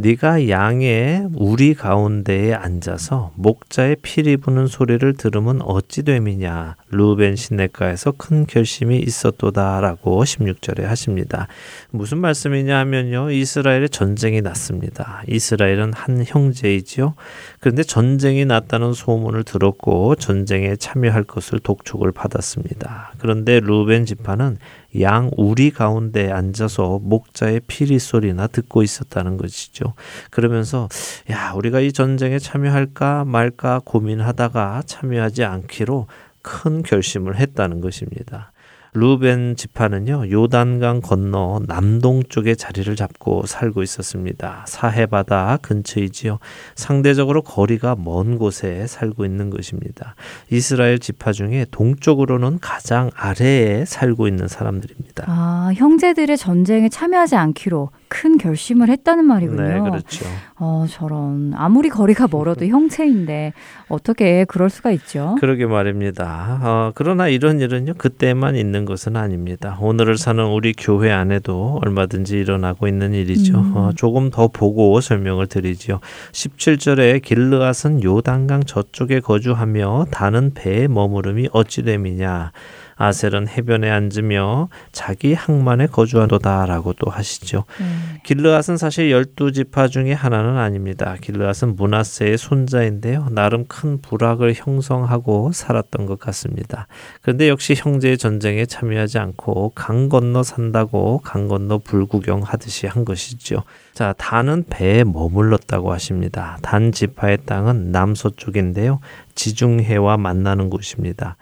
네가 양의 우리 가운데에 앉아서 목자의 피리 부는 소리를 들으면 어찌 됨이냐 루벤 시내가에서 큰 결심이 있었도다라고 16절에 하십니다. 무슨 말씀이냐 하면요. 이스라엘에 전쟁이 났습니다. 이스라엘은 한 형제이지요. 그런데 전쟁이 났다는 소문을 들었고 전쟁에 참여할 것을 독촉을 받았습니다. 그런데 루벤 지파는 양 우리 가운데 앉아서 목자의 피리 소리나 듣고 있었다는 것이죠. 그러면서 야 우리가 이 전쟁에 참여할까 말까 고민하다가 참여하지 않기로 큰 결심을 했다는 것입니다. 루벤 지파는요 요단강 건너 남동쪽에 자리를 잡고 살고 있었습니다. 사해바다 근처이지요. 상대적으로 거리가 먼 곳에 살고 있는 것입니다. 이스라엘 지파 중에 동쪽으로는 가장 아래에 살고 있는 사람들입니다. 아 형제들의 전쟁에 참여하지 않기로 큰 결심을 했다는 말이군요. 네, 그렇죠. 어, 저런. 아무리 거리가 멀어도 형체인데 어떻게 그럴 수가 있죠? 그러게 말입니다. 어, 그러나 이런 일은요, 그때만 있는 것은 아닙니다. 오늘을 사는 우리 교회 안에도 얼마든지 일어나고 있는 일이죠. 음. 어, 조금 더 보고 설명을 드리죠. 17절에 길르앗은 요단강 저쪽에 거주하며 다는 배에 머무름이 어찌 됨이냐. 아셀은 해변에 앉으며 자기 항만에 거주하도다라고 또 하시죠. 네. 길르앗은 사실 열두 지파 중에 하나는 아닙니다. 길르앗은 문하세의 손자인데요. 나름 큰 부락을 형성하고 살았던 것 같습니다. 그런데 역시 형제의 전쟁에 참여하지 않고 강 건너 산다고 강 건너 불구경 하듯이 한 것이죠. 자, 단은 배에 머물렀다고 하십니다. 단 지파의 땅은 남서쪽인데요. 지중해와 만나는 곳입니다.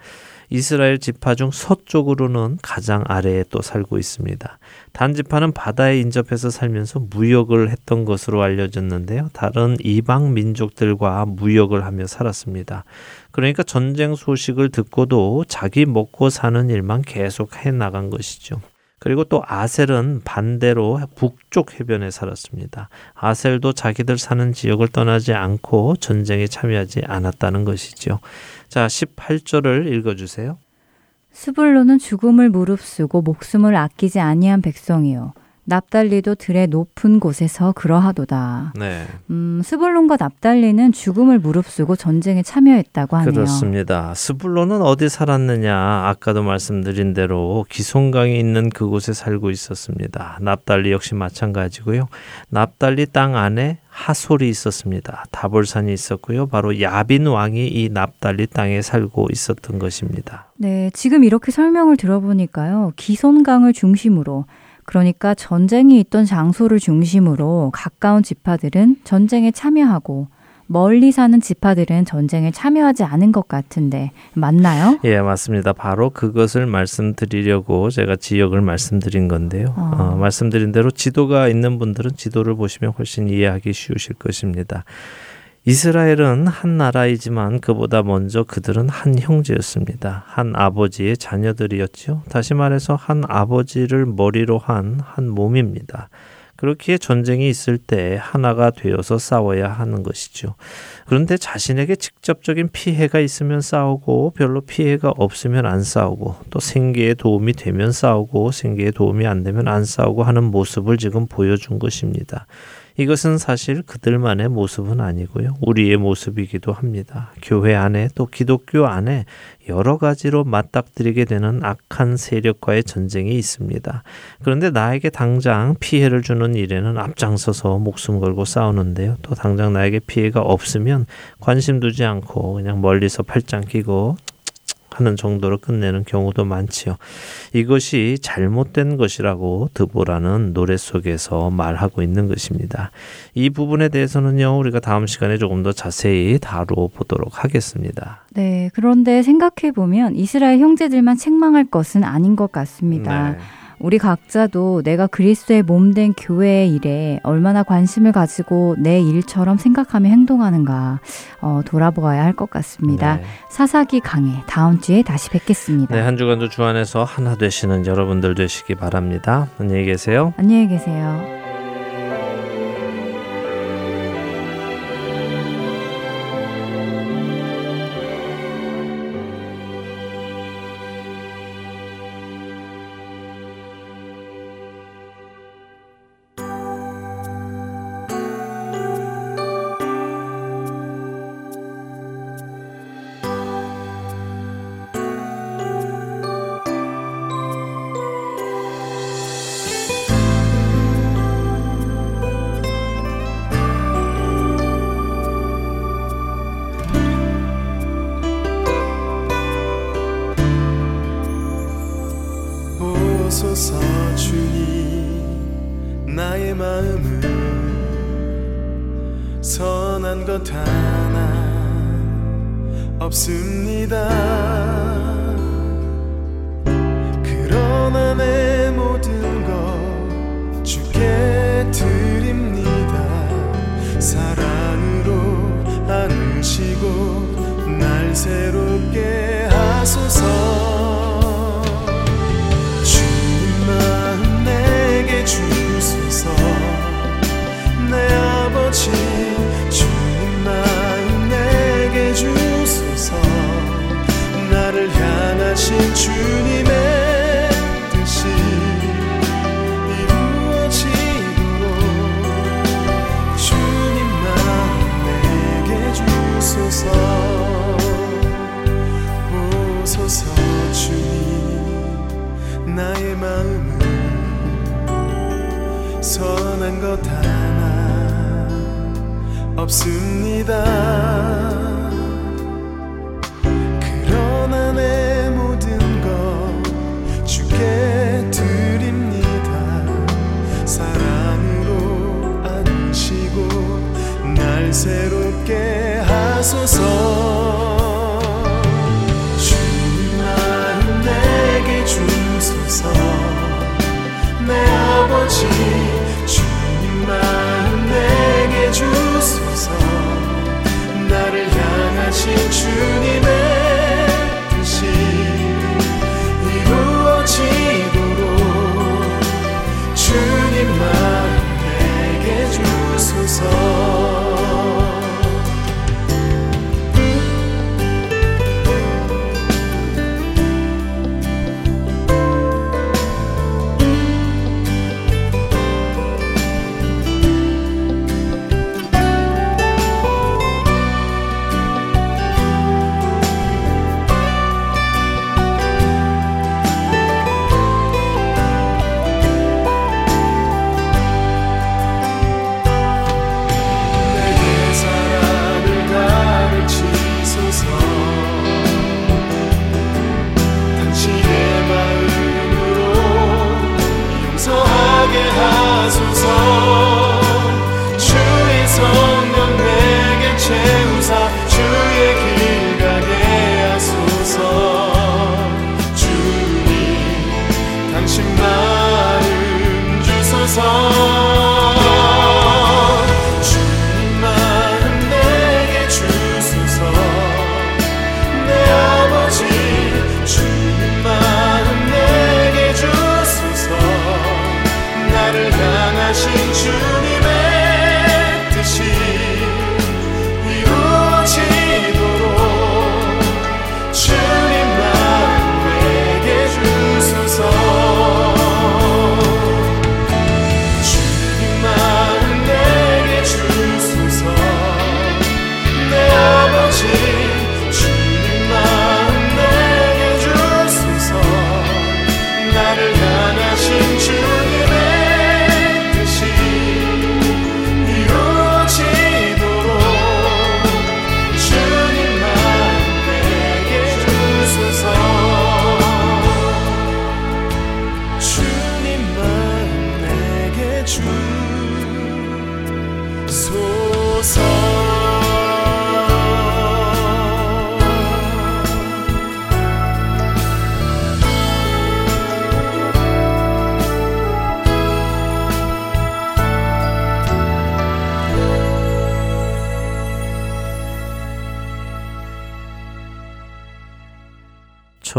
이스라엘 지파 중 서쪽으로는 가장 아래에 또 살고 있습니다. 단 지파는 바다에 인접해서 살면서 무역을 했던 것으로 알려졌는데요. 다른 이방 민족들과 무역을 하며 살았습니다. 그러니까 전쟁 소식을 듣고도 자기 먹고 사는 일만 계속 해 나간 것이죠. 그리고 또 아셀은 반대로 북쪽 해변에 살았습니다. 아셀도 자기들 사는 지역을 떠나지 않고 전쟁에 참여하지 않았다는 것이죠. 자, 18절을 읽어 주세요. 스불로는 죽음을 무릅쓰고 목숨을 아끼지 아니한 백성이요. 납달리도 들의 높은 곳에서 그러하도다. 네. 음, 스불론과 납달리는 죽음을 무릅쓰고 전쟁에 참여했다고 하네요. 그렇습니다. 스불론은 어디 살았느냐? 아까도 말씀드린 대로 기송강이 있는 그곳에 살고 있었습니다. 납달리 역시 마찬가지고요. 납달리 땅 안에 하솔이 있었습니다. 다볼산이 있었고요. 바로 야빈 왕이 이 납달리 땅에 살고 있었던 것입니다. 네, 지금 이렇게 설명을 들어보니까요. 기손강을 중심으로 그러니까 전쟁이 있던 장소를 중심으로 가까운 지파들은 전쟁에 참여하고 멀리 사는 지파들은 전쟁에 참여하지 않은 것 같은데 맞나요? 예, 맞습니다. 바로 그것을 말씀드리려고 제가 지역을 말씀드린 건데요. 어. 어, 말씀드린 대로 지도가 있는 분들은 지도를 보시면 훨씬 이해하기 쉬우실 것입니다. 이스라엘은 한 나라이지만 그보다 먼저 그들은 한 형제였습니다. 한 아버지의 자녀들이었죠. 다시 말해서 한 아버지를 머리로 한 한 몸입니다. 그렇기에 전쟁이 있을 때 하나가 되어서 싸워야 하는 것이죠. 그런데 자신에게 직접적인 피해가 있으면 싸우고 별로 피해가 없으면 안 싸우고 또 생계에 도움이 되면 싸우고 생계에 도움이 안 되면 안 싸우고 하는 모습을 지금 보여준 것입니다. 이것은 사실 그들만의 모습은 아니고요. 우리의 모습이기도 합니다. 교회 안에 또 기독교 안에 여러 가지로 맞닥뜨리게 되는 악한 세력과의 전쟁이 있습니다. 그런데 나에게 당장 피해를 주는 일에는 앞장서서 목숨 걸고 싸우는데요. 또 당장 나에게 피해가 없으면 관심 두지 않고 그냥 멀리서 팔짱 끼고 하는 정도로 끝내는 경우도 많지요. 이것이 잘못된 것이라고 드보라는 노래 속에서 말하고 있는 것입니다. 이 부분에 대해서는요, 우리가 다음 시간에 조금 더 자세히 다뤄보도록 하겠습니다. 네, 그런데 생각해 보면 이스라엘 형제들만 책망할 것은 아닌 것 같습니다. 네. 우리 각자도 내가 그리스도의 몸된 교회의 일에 얼마나 관심을 가지고 내 일처럼 생각하며 행동하는가 어, 돌아보아야 할 것 같습니다. 네. 사사기 강해 다음 주에 다시 뵙겠습니다. 네, 한 주간도 주 안에서 하나 되시는 여러분들 되시기 바랍니다. 안녕히 계세요. 안녕히 계세요. 선한 것 하나 없습니다. 그러나 내 모든 것 주께 드립니다. 사랑으로 안시고 날 새롭게 하소서.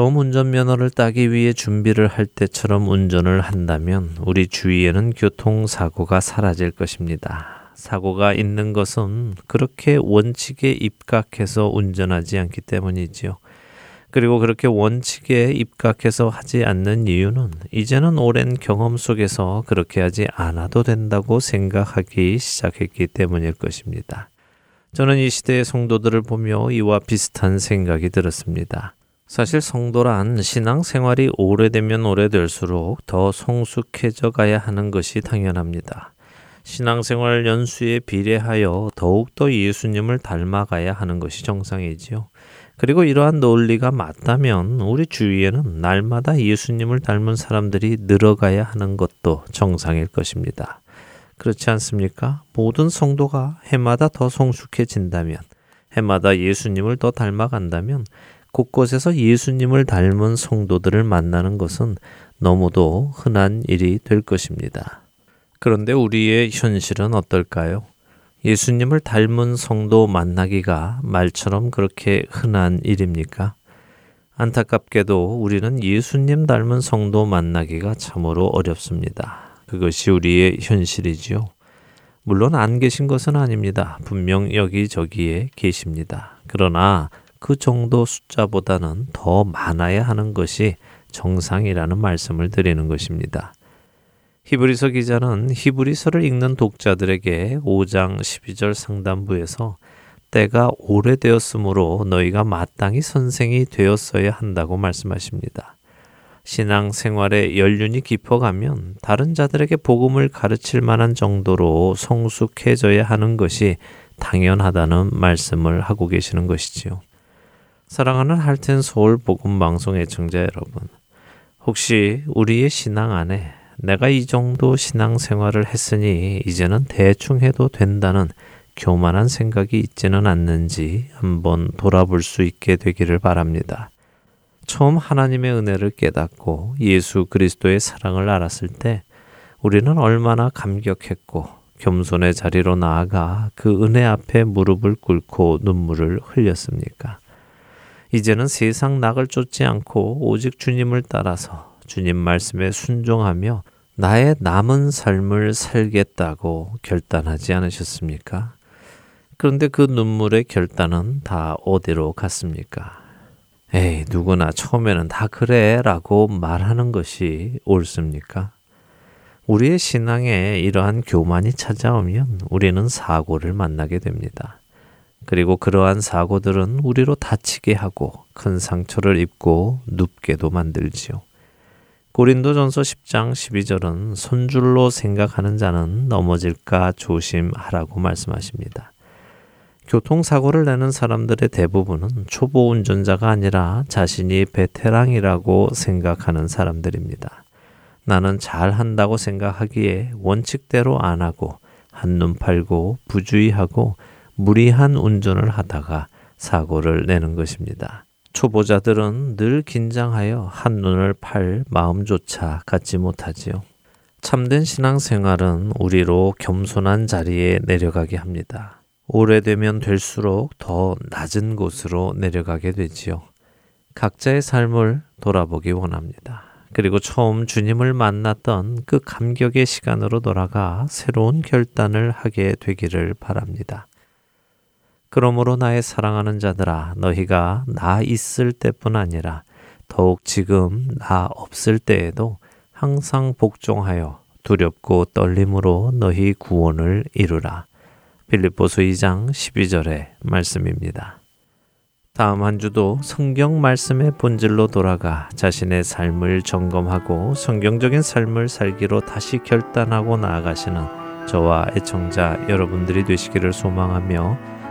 처음 운전면허를 따기 위해 준비를 할 때처럼 운전을 한다면 우리 주위에는 교통사고가 사라질 것입니다. 사고가 있는 것은 그렇게 원칙에 입각해서 운전하지 않기 때문이지요. 그리고 그렇게 원칙에 입각해서 하지 않는 이유는 이제는 오랜 경험 속에서 그렇게 하지 않아도 된다고 생각하기 시작했기 때문일 것입니다. 저는 이 시대의 성도들을 보며 이와 비슷한 생각이 들었습니다. 사실 성도란 신앙 생활이 오래되면 오래될수록 더 성숙해져 가야 하는 것이 당연합니다. 신앙생활 연수에 비례하여 더욱더 예수님을 닮아가야 하는 것이 정상이지요. 그리고 이러한 논리가 맞다면 우리 주위에는 날마다 예수님을 닮은 사람들이 늘어가야 하는 것도 정상일 것입니다. 그렇지 않습니까? 모든 성도가 해마다 더 성숙해진다면, 해마다 예수님을 더 닮아간다면 곳곳에서 예수님을 닮은 성도들을 만나는 것은 너무도 흔한 일이 될 것입니다. 그런데 우리의 현실은 어떨까요? 예수님을 닮은 성도 만나기가 말처럼 그렇게 흔한 일입니까? 안타깝게도 우리는 예수님 닮은 성도 만나기가 참으로 어렵습니다. 그것이 우리의 현실이지요. 물론 안 계신 것은 아닙니다. 분명 여기저기에 계십니다. 그러나 그 정도 숫자보다는 더 많아야 하는 것이 정상이라는 말씀을 드리는 것입니다. 히브리서 기자는 히브리서를 읽는 독자들에게 5장 12절 상단부에서 때가 오래되었으므로 너희가 마땅히 선생이 되었어야 한다고 말씀하십니다. 신앙 생활에 연륜이 깊어가면 다른 자들에게 복음을 가르칠 만한 정도로 성숙해져야 하는 것이 당연하다는 말씀을 하고 계시는 것이지요. 사랑하는 할텐 서울 복음 방송 애청자 여러분, 혹시 우리의 신앙 안에 내가 이 정도 신앙 생활을 했으니 이제는 대충 해도 된다는 교만한 생각이 있지는 않는지 한번 돌아볼 수 있게 되기를 바랍니다. 처음 하나님의 은혜를 깨닫고 예수 그리스도의 사랑을 알았을 때 우리는 얼마나 감격했고 겸손의 자리로 나아가 그 은혜 앞에 무릎을 꿇고 눈물을 흘렸습니까? 이제는 세상 낙을 쫓지 않고 오직 주님을 따라서 주님 말씀에 순종하며 나의 남은 삶을 살겠다고 결단하지 않으셨습니까? 그런데 그 눈물의 결단은 다 어디로 갔습니까? 에이, 누구나 처음에는 다 그래 라고 말하는 것이 옳습니까? 우리의 신앙에 이러한 교만이 찾아오면 우리는 사고를 만나게 됩니다. 그리고 그러한 사고들은 우리로 다치게 하고 큰 상처를 입고 눕게도 만들지요. 고린도전서 10장 12절은 손줄로 생각하는 자는 넘어질까 조심하라고 말씀하십니다. 교통사고를 내는 사람들의 대부분은 초보 운전자가 아니라 자신이 베테랑이라고 생각하는 사람들입니다. 나는 잘 한다고 생각하기에 원칙대로 안 하고 한눈 팔고 부주의하고 무리한 운전을 하다가 사고를 내는 것입니다. 초보자들은 늘 긴장하여 한눈을 팔 마음조차 갖지 못하지요. 참된 신앙생활은 우리로 겸손한 자리에 내려가게 합니다. 오래되면 될수록 더 낮은 곳으로 내려가게 되지요. 각자의 삶을 돌아보기 원합니다. 그리고 처음 주님을 만났던 그 감격의 시간으로 돌아가 새로운 결단을 하게 되기를 바랍니다. 그러므로 나의 사랑하는 자들아 너희가 나 있을 때뿐 아니라 더욱 지금 나 없을 때에도 항상 복종하여 두렵고 떨림으로 너희 구원을 이루라. 빌립보서 2장 12절의 말씀입니다. 다음 한 주도 성경 말씀의 본질로 돌아가 자신의 삶을 점검하고 성경적인 삶을 살기로 다시 결단하고 나아가시는 저와 애청자 여러분들이 되시기를 소망하며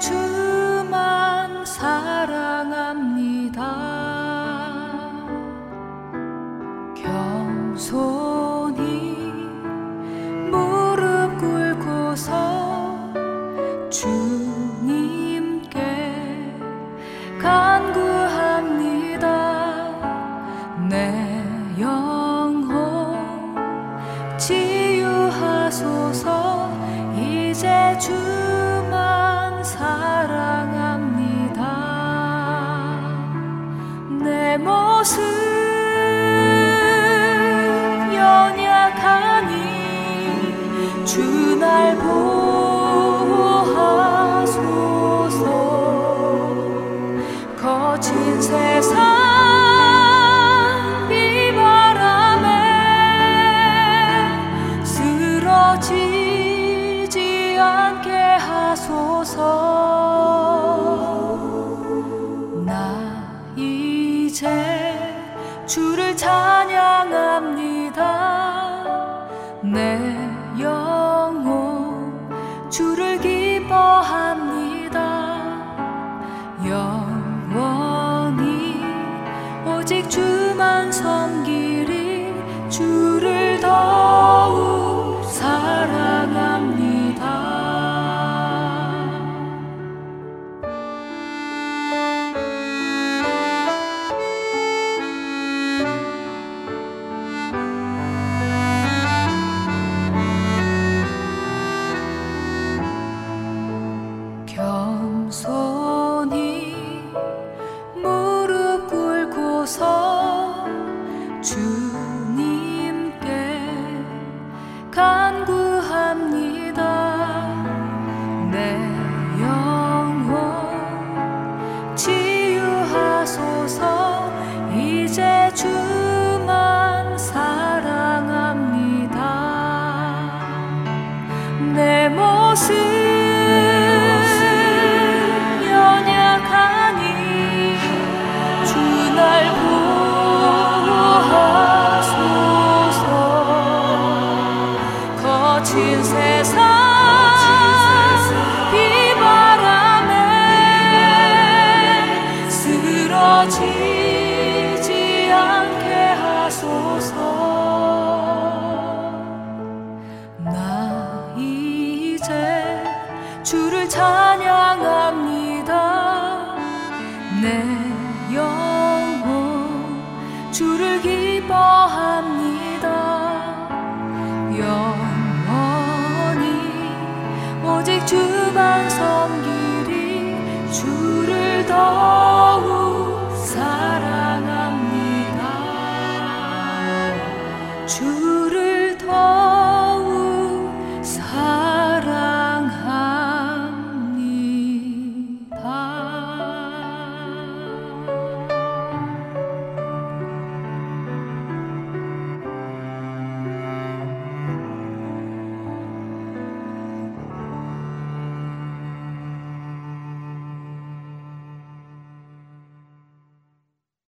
주만 사랑